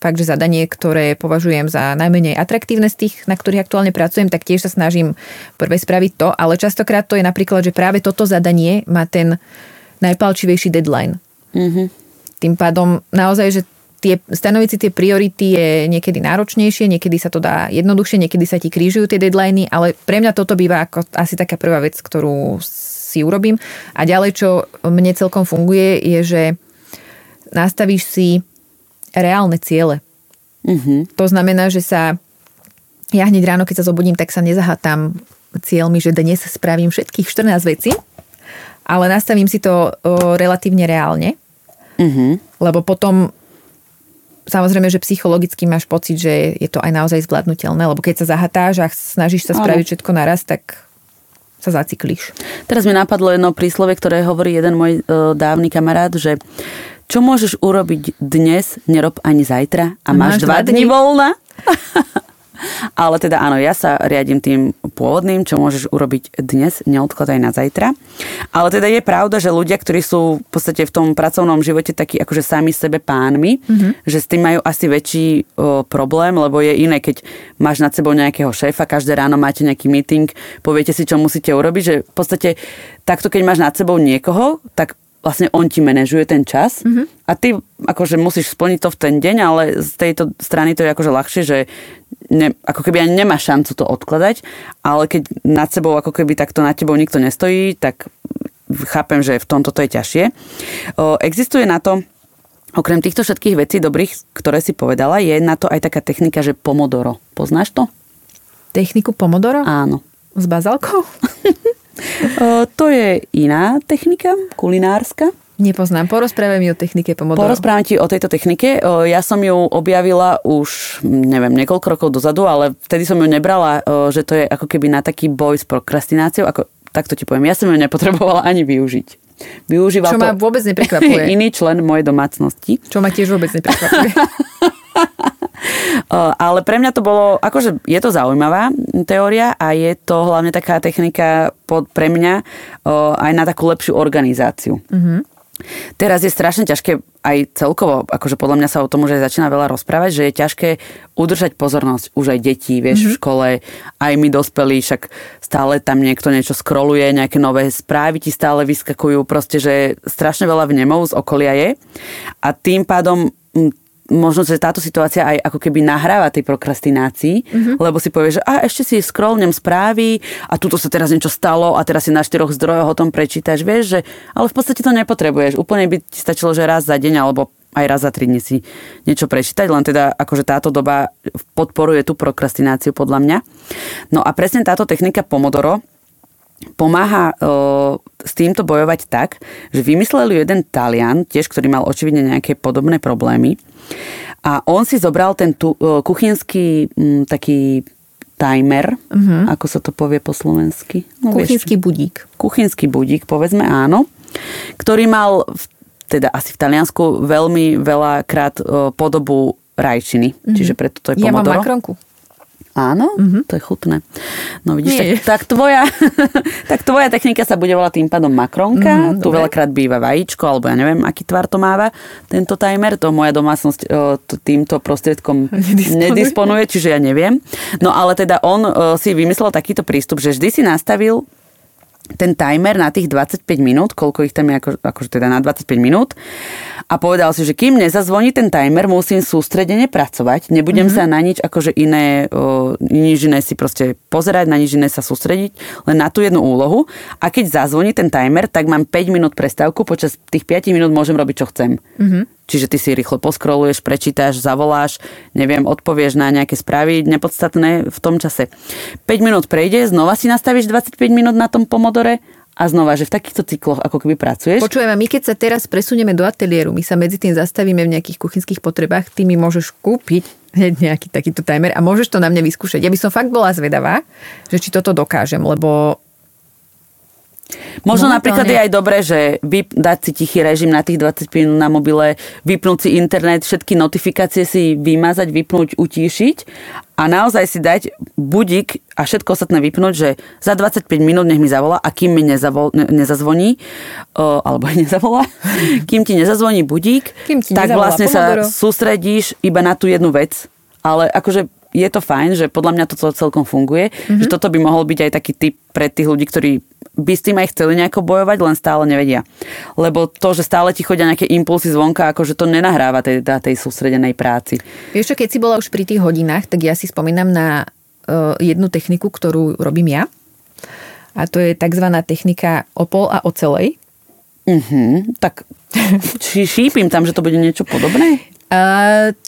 fakt, že zadanie, ktoré považujem za najmenej atraktívne z tých, na ktorých aktuálne pracujem, tak tiež sa snažím prvé spraviť to, ale častokrát to je napríklad, že práve toto zadanie má ten najpalčivejší deadline. Mm-hmm. Tým pádom naozaj, že tie, stanoviť si tie priority je niekedy náročnejšie, niekedy sa to dá jednoduchšie, niekedy sa ti krížujú tie deadliny, ale pre mňa toto býva ako asi taká prvá vec, ktorú si urobím. A ďalej, čo mne celkom funguje, je, že nastavíš si reálne ciele. Mm-hmm. To znamená, že sa ja hneď ráno, keď sa zobudím, tak sa nezahatám cieľmi, že dnes spravím všetkých 14 vecí, ale nastavím si to o, relatívne reálne, mm-hmm. lebo potom samozrejme, že psychologicky máš pocit, že je to aj naozaj zvládnutelné, lebo keď sa zahatáš a snažíš sa spraviť ano. všetko naraz, tak sa zaciklíš. Teraz mi napadlo jedno príslove, ktoré hovorí jeden môj e, dávny kamarát, že čo môžeš urobiť dnes, nerob ani zajtra a máš, máš dva dni voľna. Ale teda áno, ja sa riadím tým pôvodným, čo môžeš urobiť dnes, neodkladaj na zajtra. Ale teda je pravda, že ľudia, ktorí sú v podstate v tom pracovnom živote takí akože sami sebe pánmi, mm-hmm. že s tým majú asi väčší o, problém, lebo je iné, keď máš nad sebou nejakého šéfa, každé ráno máte nejaký meeting, poviete si, čo musíte urobiť, že v podstate takto, keď máš nad sebou niekoho, tak vlastne on ti manažuje ten čas mm-hmm. a ty akože musíš splniť to v ten deň, ale z tejto strany to je akože ľahšie, že ne, ako keby ani nemá šancu to odkladať, ale keď nad sebou ako keby takto nad tebou nikto nestojí, tak chápem, že v tomto to je ťažšie. Existuje na to Okrem týchto všetkých vecí dobrých, ktoré si povedala, je na to aj taká technika, že pomodoro. Poznáš to? Techniku pomodoro? Áno. S bazalkou? to je iná technika, kulinárska. Nepoznám. Porozprávaj mi o technike Pomodoro. Porozprávam ti o tejto technike. Ja som ju objavila už, neviem, niekoľko rokov dozadu, ale vtedy som ju nebrala, že to je ako keby na taký boj s prokrastináciou. Ako, takto ti poviem, ja som ju nepotrebovala ani využiť. Využíval Čo to ma vôbec neprekvapuje. iný člen mojej domácnosti. Čo ma tiež vôbec neprekvapuje. Ale pre mňa to bolo, akože je to zaujímavá teória a je to hlavne taká technika pod, pre mňa aj na takú lepšiu organizáciu. Mm-hmm. Teraz je strašne ťažké aj celkovo, akože podľa mňa sa o tom už aj začína veľa rozprávať, že je ťažké udržať pozornosť už aj detí, vieš, mm-hmm. v škole, aj my dospelí, však stále tam niekto niečo scrolluje, nejaké nové správy ti stále vyskakujú, proste, že strašne veľa vnemov z okolia je a tým pádom možno, že táto situácia aj ako keby nahráva tej prokrastinácii, mm-hmm. lebo si povieš, že a ešte si scrollnem správy a tuto sa teraz niečo stalo a teraz si na štyroch zdrojoch o tom prečítaš, vieš, že ale v podstate to nepotrebuješ. Úplne by ti stačilo, že raz za deň alebo aj raz za tri dni si niečo prečítať, len teda akože táto doba podporuje tú prokrastináciu podľa mňa. No a presne táto technika Pomodoro, pomáha s týmto bojovať tak, že vymyslel jeden Talian, tiež ktorý mal očividne nejaké podobné problémy. A on si zobral ten tu, o, kuchynský m, taký timer, uh-huh. ako sa to povie po slovensky. No, kuchynský vieš, budík. Kuchynský budík, povedzme áno, ktorý mal v, teda asi v Taliansku veľmi veľakrát o, podobu rajčiny. Uh-huh. Čiže preto to je pomodoro. Ja mám makronku. Áno, mm-hmm. to je chutné. No vidíš, tak, tak, tvoja, tak tvoja technika sa bude volať tým pádom makronka. Mm-hmm, tu dobre. veľakrát býva vajíčko, alebo ja neviem, aký tvar to máva tento timer. To moja domácnosť to týmto prostriedkom nedisponuje. nedisponuje, čiže ja neviem. No ale teda on si vymyslel takýto prístup, že vždy si nastavil ten timer na tých 25 minút, koľko ich tam je, ako, akože teda na 25 minút. A povedal si, že kým nezazvoní ten timer, musím sústredene pracovať. Nebudem mm-hmm. sa na nič akože iné, o, nič iné si proste pozerať, na nič iné sa sústrediť, len na tú jednu úlohu. A keď zazvoní ten timer, tak mám 5 minút prestávku, počas tých 5 minút môžem robiť, čo chcem. Mm-hmm. Čiže ty si rýchlo poskroluješ, prečítaš, zavoláš, neviem, odpovieš na nejaké správy nepodstatné v tom čase. 5 minút prejde, znova si nastavíš 25 minút na tom pomodore a znova, že v takýchto cykloch ako keby pracuješ. Počujeme, my keď sa teraz presunieme do ateliéru, my sa medzi tým zastavíme v nejakých kuchynských potrebách, ty mi môžeš kúpiť hneď nejaký takýto timer a môžeš to na mňa vyskúšať. Ja by som fakt bola zvedavá, že či toto dokážem, lebo Možno Momentálne- napríklad je aj dobré, že vyp- dať si tichý režim na tých 20 minút na mobile, vypnúť si internet, všetky notifikácie si vymazať, vypnúť, utíšiť a naozaj si dať budík a všetko ostatné vypnúť, že za 25 minút nech mi zavolá a kým mi nezavol, ne, nezazvoní, o, alebo nezavolá, kým ti nezazvoní budík, Kým ti tak nezavolá vlastne Pomodoro. sa sústredíš iba na tú jednu vec, ale akože je to fajn, že podľa mňa toto celkom funguje, Mhm. mm-hmm. že toto by mohol byť aj taký typ pre tých ľudí, ktorí by s tým aj chceli nejako bojovať, len stále nevedia. Lebo to, že stále ti chodia nejaké impulsy zvonka, akože to nenahráva tej, tej sústredenej práci. Vieš čo, keď si bola už pri tých hodinách, tak ja si spomínam na uh, jednu techniku, ktorú robím ja. A to je tzv. technika opol a ocelej. Mhm, tak či šípim tam, že to bude niečo podobné? A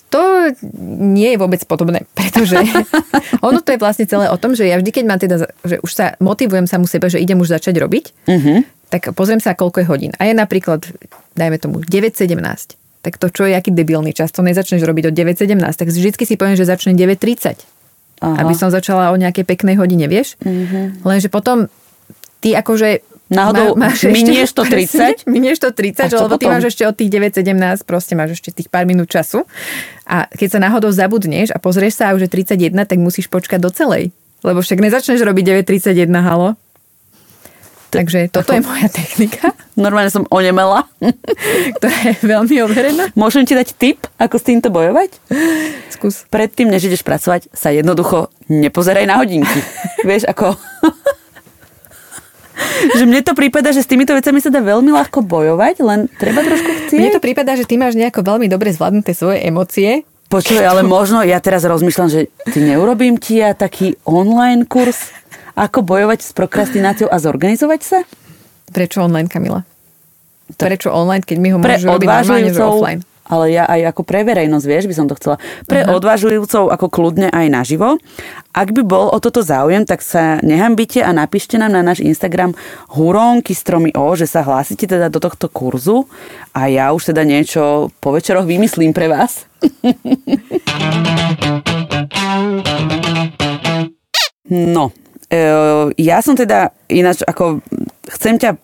to nie je vôbec podobné, pretože ono to je vlastne celé o tom, že ja vždy, keď mám teda, že už sa motivujem samu sebe, že idem už začať robiť, Mhm. tak pozriem sa, koľko je hodín. A je napríklad, dajme tomu, 9.17. Tak to čo je, aký debilný čas, to nezačneš robiť od 9.17, tak vždy si poviem, že začne 9.30. Aha. Aby som začala o nejakej peknej hodine, vieš? Mm-hmm. Lenže potom ty akože Náhodou minieš to 30? Presne, minieš to 30, A čo lebo ty potom? máš ešte od tých 9.17, proste máš ešte tých pár minút času. A keď sa náhodou zabudneš a pozrieš sa a už je 31, tak musíš počkať do celej. Lebo však nezačneš robiť 9.31, halo? Takže toto je moja technika, Normálne som onemela. ktorá je veľmi overená. Môžem ti dať tip, ako s týmto bojovať? Skús. Predtým, než ideš pracovať, sa jednoducho nepozeraj na hodinky. Vieš, ako... že mne to prípada, že s týmito vecami sa dá veľmi ľahko bojovať, len treba trošku chcieť. Mne to prípada, že ty máš nejako veľmi dobre zvládnuté svoje emócie. Počuj, ale možno ja teraz rozmýšľam, že ty neurobím ti ja taký online kurz, ako bojovať s prokrastináciou a zorganizovať sa? Prečo online, Kamila? Prečo online, keď my ho Pre robiť normálne, že offline? Ale ja aj ako pre verejnosť, vieš, by som to chcela. Pre uh-huh. odvážlivcov ako kľudne aj naživo. Ak by bol o toto záujem, tak sa nehambite a napíšte nám na náš Instagram huronky stromy o, že sa hlásite teda do tohto kurzu a ja už teda niečo po večeroch vymyslím pre vás. No, e, ja som teda ináč ako chcem ťa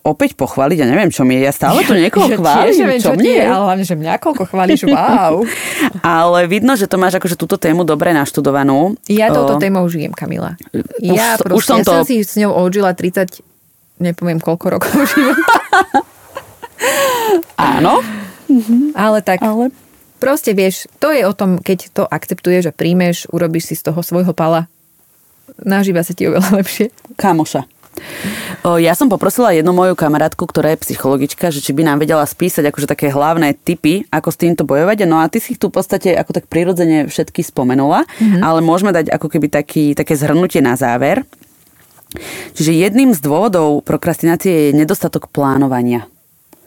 opäť pochváliť, ja neviem, čo mi je. Ja stále tu niekoho Ja chválim, tiež neviem, čo, čo ti je. ale hlavne, že mňa koľko chváliš, wow. Ale vidno, že to máš akože túto tému dobre naštudovanú. Ja touto O, témou žijem, Kamila. Už Ja, to- proste, už som ja som to- si s ňou odžila 30, nepoviem koľko rokov života. Áno, Ale tak, ale proste vieš, to je o tom, keď to akceptuješ a príjmeš, urobíš si z toho svojho pala. Nažíva sa ti oveľa lepšie. kamoša. Ja som poprosila jednu moju kamarátku, ktorá je psychologička, že či by nám vedela spísať akože také hlavné tipy, ako s týmto bojovať. No a ty si ich tu v podstate ako tak prirodzene všetky spomenula, mm-hmm. ale môžeme dať ako keby taký, také zhrnutie na záver. Čiže jedným z dôvodov prokrastinácie je nedostatok plánovania.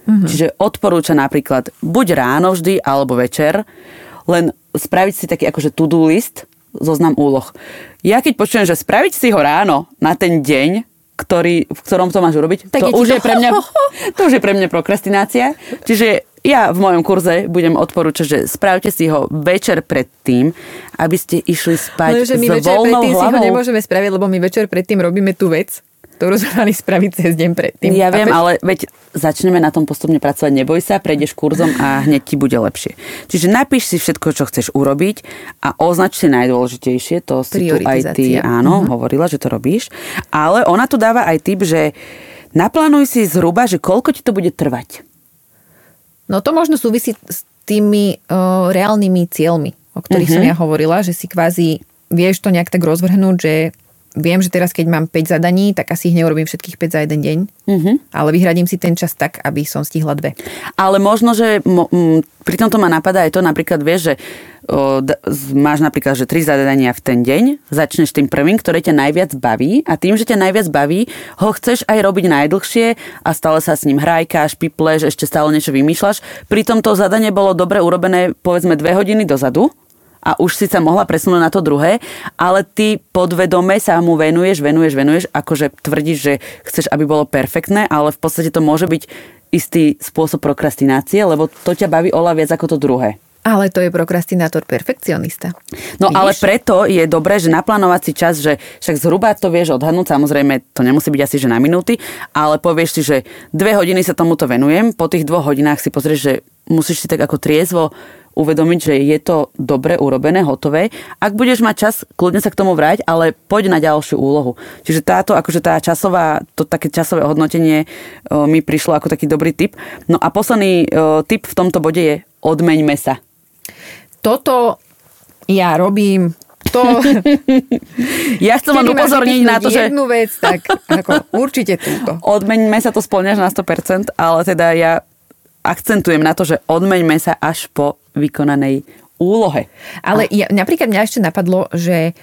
Mm-hmm. Čiže odporúča napríklad buď ráno vždy, alebo večer, len spraviť si taký akože to-do list, zoznam úloh. Ja keď počujem, že spraviť si ho ráno na ten deň, ktorý, v ktorom to máš urobiť, Tak to je už, to- je pre mňa, to už je pre mňa prokrastinácia. Čiže ja v mojom kurze budem odporúčať, že spravte si ho večer predtým, aby ste išli spať Lenže my s večer voľnou predtým si ho hlavou. nemôžeme spraviť, lebo my večer predtým robíme tú vec, ktorú sme mali spraviť cez deň predtým. Ja viem, ale veď začneme na tom postupne pracovať. Neboj sa, prejdeš kurzom a hneď ti bude lepšie. Čiže napíš si všetko, čo chceš urobiť a označ si najdôležitejšie. To si tu aj ty, áno, hovorila, že to robíš. Ale ona tu dáva aj tip, že naplánuj si zhruba, že koľko ti to bude trvať. No to možno súvisí s tými o, reálnymi cieľmi, o ktorých Mhm. som ja hovorila, že si kvázi vieš to nejak tak rozvrhnúť, že viem, že teraz keď mám 5 zadaní, tak asi ich neurobím všetkých 5 za jeden deň, Mhm. ale vyhradím si ten čas tak, aby som stihla dve. Ale možno, že mo, m, pri tomto ma napadá aj to, napríklad vieš, že o, d- máš napríklad, že tri zadania v ten deň, začneš tým prvým, ktoré ťa najviac baví a tým, že ťa najviac baví, ho chceš aj robiť najdlhšie a stále sa s ním hrajkáš, pipleš, ešte stále niečo vymýšľaš. Pritom to zadanie bolo dobre urobené povedzme dve hodiny dozadu, a už si sa mohla presunúť na to druhé, ale ty podvedome sa mu venuješ, venuješ, venuješ, akože tvrdíš, že chceš, aby bolo perfektné, ale v podstate to môže byť istý spôsob prokrastinácie, lebo to ťa baví oľa viac ako to druhé. Ale to je prokrastinátor perfekcionista. No Vidíš? ale preto je dobré, že naplánovať si čas, že však zhruba to vieš odhadnúť, samozrejme to nemusí byť asi že na minúty, ale povieš si, že dve hodiny sa tomuto venujem, po tých dvoch hodinách si pozrieš, že musíš si tak ako triezvo uvedomiť, že je to dobre urobené, hotové. Ak budeš mať čas, kľudne sa k tomu vráť, ale poď na ďalšiu úlohu. Čiže táto, akože tá časová, to také časové hodnotenie o, mi prišlo ako taký dobrý tip. No a posledný o, tip v tomto bode je odmeňme sa. Toto ja robím to... ja chcem vám upozorniť na to, že... jednu vec, tak ako určite túto. Odmeňme sa to splňaš na 100%, ale teda ja akcentujem na to, že odmeňme sa až po vykonanej úlohe. Ale ja, napríklad mňa ešte napadlo, že e,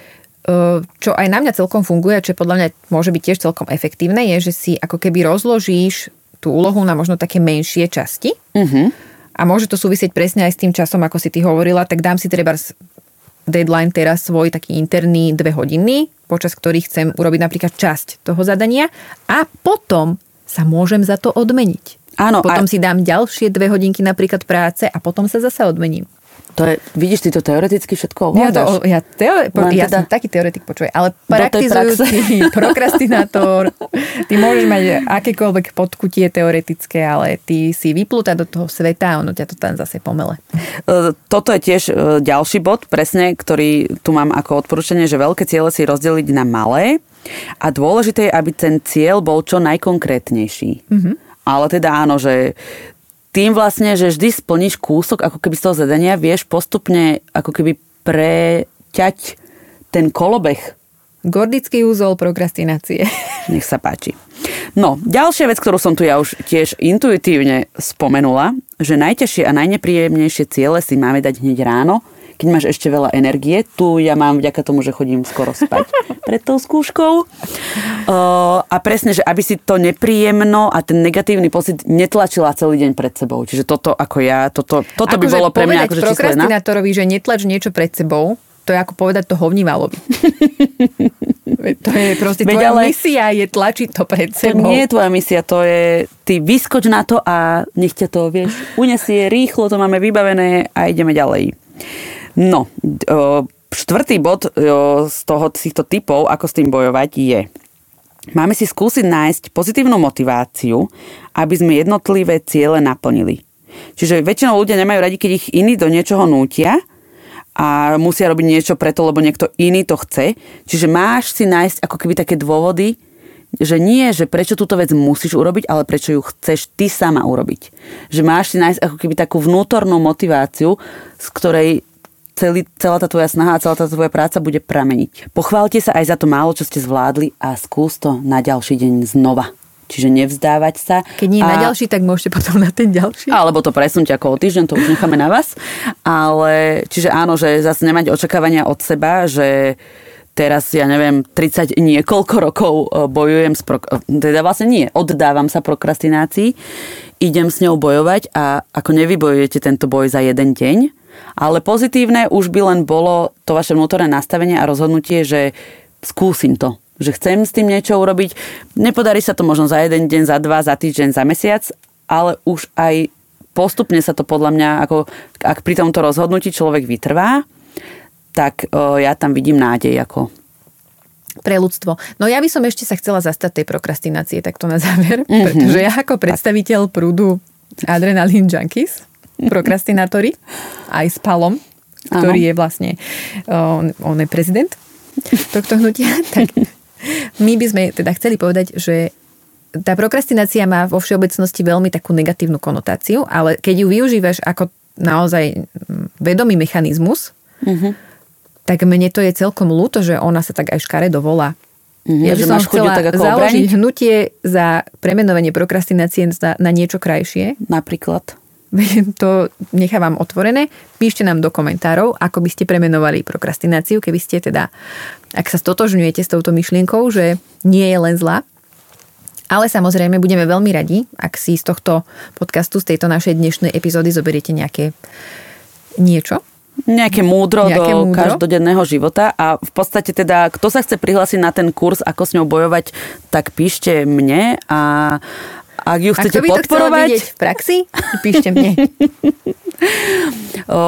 čo aj na mňa celkom funguje, čo podľa mňa môže byť tiež celkom efektívne, je, že si ako keby rozložíš tú úlohu na možno také menšie časti. Uh-huh. A môže to súvisieť presne aj s tým časom, ako si ty hovorila, tak dám si treba deadline teraz svoj taký interný dve hodiny, počas ktorých chcem urobiť napríklad časť toho zadania a potom sa môžem za to odmeniť. Áno. Potom a... si dám ďalšie dve hodinky napríklad práce a potom sa zase odmením. To je, vidíš, ty to teoreticky všetko ovládaš. Ja, to, ja, teo, po, ja teda... som taký teoretik, počuj, ale praktizujúci prokrastinátor, ty môžeš mať akékoľvek podkutie teoretické, ale ty si vyplúta do toho sveta a ono ťa to tam zase pomele. E, toto je tiež e, ďalší bod, presne, ktorý tu mám ako odporúčanie, že veľké ciele si rozdeliť na malé a dôležité je, aby ten cieľ bol čo najkonkrétnejší. Mm-hmm ale teda áno, že tým vlastne, že vždy splníš kúsok ako keby z toho zadania, vieš postupne ako keby preťať ten kolobeh. Gordický úzol prokrastinácie. Nech sa páči. No, ďalšia vec, ktorú som tu ja už tiež intuitívne spomenula, že najťažšie a najnepríjemnejšie ciele si máme dať hneď ráno, keď máš ešte veľa energie. Tu ja mám vďaka tomu, že chodím skoro spať pred tou skúškou. Uh, a presne, že aby si to nepríjemno a ten negatívny pocit netlačila celý deň pred sebou. Čiže toto ako ja, toto, toto by akože bolo pre mňa akože prokrastinátorovi, že netlač niečo pred sebou, to je ako povedať to hovnivalovi. to je proste Veď tvoja ale... misia je tlačiť to pred sebou. To nie je tvoja misia, to je ty vyskoč na to a nech ťa to, vieš, unesie rýchlo, to máme vybavené a ideme ďalej. No, štvrtý bod z toho, týchto typov, ako s tým bojovať, je Máme si skúsiť nájsť pozitívnu motiváciu, aby sme jednotlivé ciele naplnili. Čiže väčšinou ľudia nemajú radi, keď ich iní do niečoho nútia a musia robiť niečo preto, lebo niekto iný to chce. Čiže máš si nájsť ako keby také dôvody, že nie, že prečo túto vec musíš urobiť, ale prečo ju chceš ty sama urobiť. Že máš si nájsť ako keby takú vnútornú motiváciu, z ktorej celý, celá tá tvoja snaha a celá tá tvoja práca bude prameniť. Pochválte sa aj za to málo, čo ste zvládli a skús to na ďalší deň znova. Čiže nevzdávať sa. Keď nie a... na ďalší, tak môžete potom na ten ďalší. Alebo to presunúť ako o týždeň, to už necháme na vás. Ale, čiže áno, že zase nemať očakávania od seba, že teraz, ja neviem, 30 niekoľko rokov e, bojujem s prok- teda vlastne nie, oddávam sa prokrastinácii, idem s ňou bojovať a ako nevybojujete tento boj za jeden deň, ale pozitívne už by len bolo to vaše vnútorné nastavenie a rozhodnutie, že skúsim to. Že chcem s tým niečo urobiť. Nepodarí sa to možno za jeden deň, za dva, za týždeň, za mesiac, ale už aj postupne sa to podľa mňa, ako ak pri tomto rozhodnutí človek vytrvá, tak o, ja tam vidím nádej ako pre ľudstvo. No ja by som ešte sa chcela zastať tej prokrastinácie takto na záver, mm-hmm. pretože ja ako predstaviteľ prúdu Adrenaline Junkies prokrastinátori, aj s Palom, ktorý ano. je vlastne, on, on je prezident tohto hnutia, tak my by sme teda chceli povedať, že tá prokrastinácia má vo všeobecnosti veľmi takú negatívnu konotáciu, ale keď ju využívaš ako naozaj vedomý mechanizmus, uh-huh. tak mne to je celkom ľúto, že ona sa tak aj škaredo volá. Uh-huh, ja by som chcela tak ako založiť obraniť? hnutie za premenovanie prokrastinácie na niečo krajšie. Napríklad? to nechávam otvorené. Píšte nám do komentárov, ako by ste premenovali prokrastináciu, keby ste teda, ak sa stotožňujete s touto myšlienkou, že nie je len zlá. Ale samozrejme budeme veľmi radi, ak si z tohto podcastu, z tejto našej dnešnej epizódy zoberiete nejaké niečo, Nejaké múdro Nejaké do múdro? každodenného života a v podstate teda, kto sa chce prihlásiť na ten kurz, ako s ňou bojovať, tak píšte mne a ak ju Ak chcete to by to podporovať, vidieť v praxi, píšte mne. o,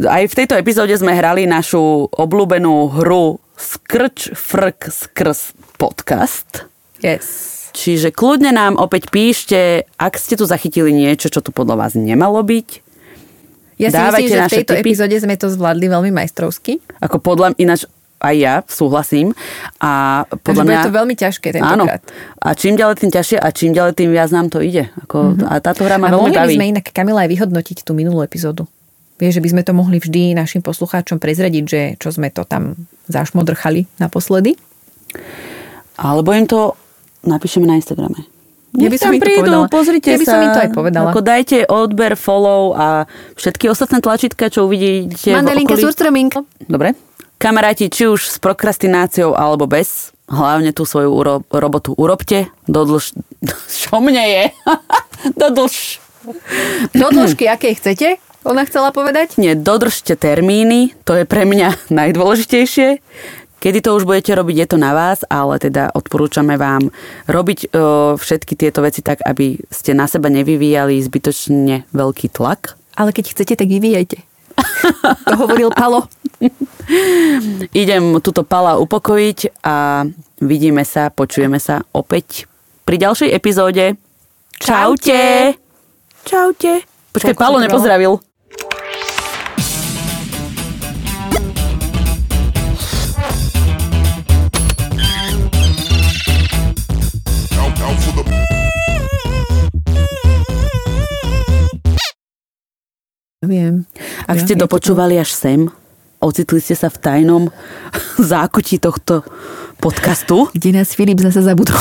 aj v tejto epizóde sme hrali našu obľúbenú hru Skrč, frk, skrs podcast. Yes. Čiže kľudne nám opäť píšte, ak ste tu zachytili niečo, čo tu podľa vás nemalo byť. Ja si Dávajte myslím, že v tejto tipy. epizóde sme to zvládli veľmi majstrovsky. Ako podľa ináč aj ja súhlasím. A podľa mňa... bude to veľmi ťažké Áno. tentokrát. A čím ďalej tým ťažšie a čím ďalej tým viac nám to ide. Ako, Mhm. A táto hra ma A veľmi baví. sme inak, Kamila, aj vyhodnotiť tú minulú epizódu. Vieš, že by sme to mohli vždy našim poslucháčom prezradiť, že čo sme to tam zašmodrchali naposledy. Alebo im to napíšeme na Instagrame. Ja by som tam prídu, povedala. pozrite Ja by sa. som im to aj povedala. Ako dajte odber, follow a všetky ostatné tlačítka, čo uvidíte Mandelinka, v okolí. surströmming. Dobre. Kamaráti, či už s prokrastináciou alebo bez, hlavne tú svoju uro- robotu urobte. Dodlž... Čo mne je? Dodlž... Do dĺžky, aké chcete, ona chcela povedať. Nie, dodržte termíny, to je pre mňa najdôležitejšie. Kedy to už budete robiť, je to na vás, ale teda odporúčame vám robiť o, všetky tieto veci tak, aby ste na seba nevyvíjali zbytočne veľký tlak. Ale keď chcete, tak vyvíjajte. To hovoril Palo. Idem túto pala upokojiť a vidíme sa, počujeme sa opäť pri ďalšej epizóde. Čaute! Čaute! Počkaj, Palo nepozdravil. Viem. Ak Ja, ste dopočúvali až sem, ocitli ste sa v tajnom zákutí tohto podcastu. Kde nás Filip zase zabudol.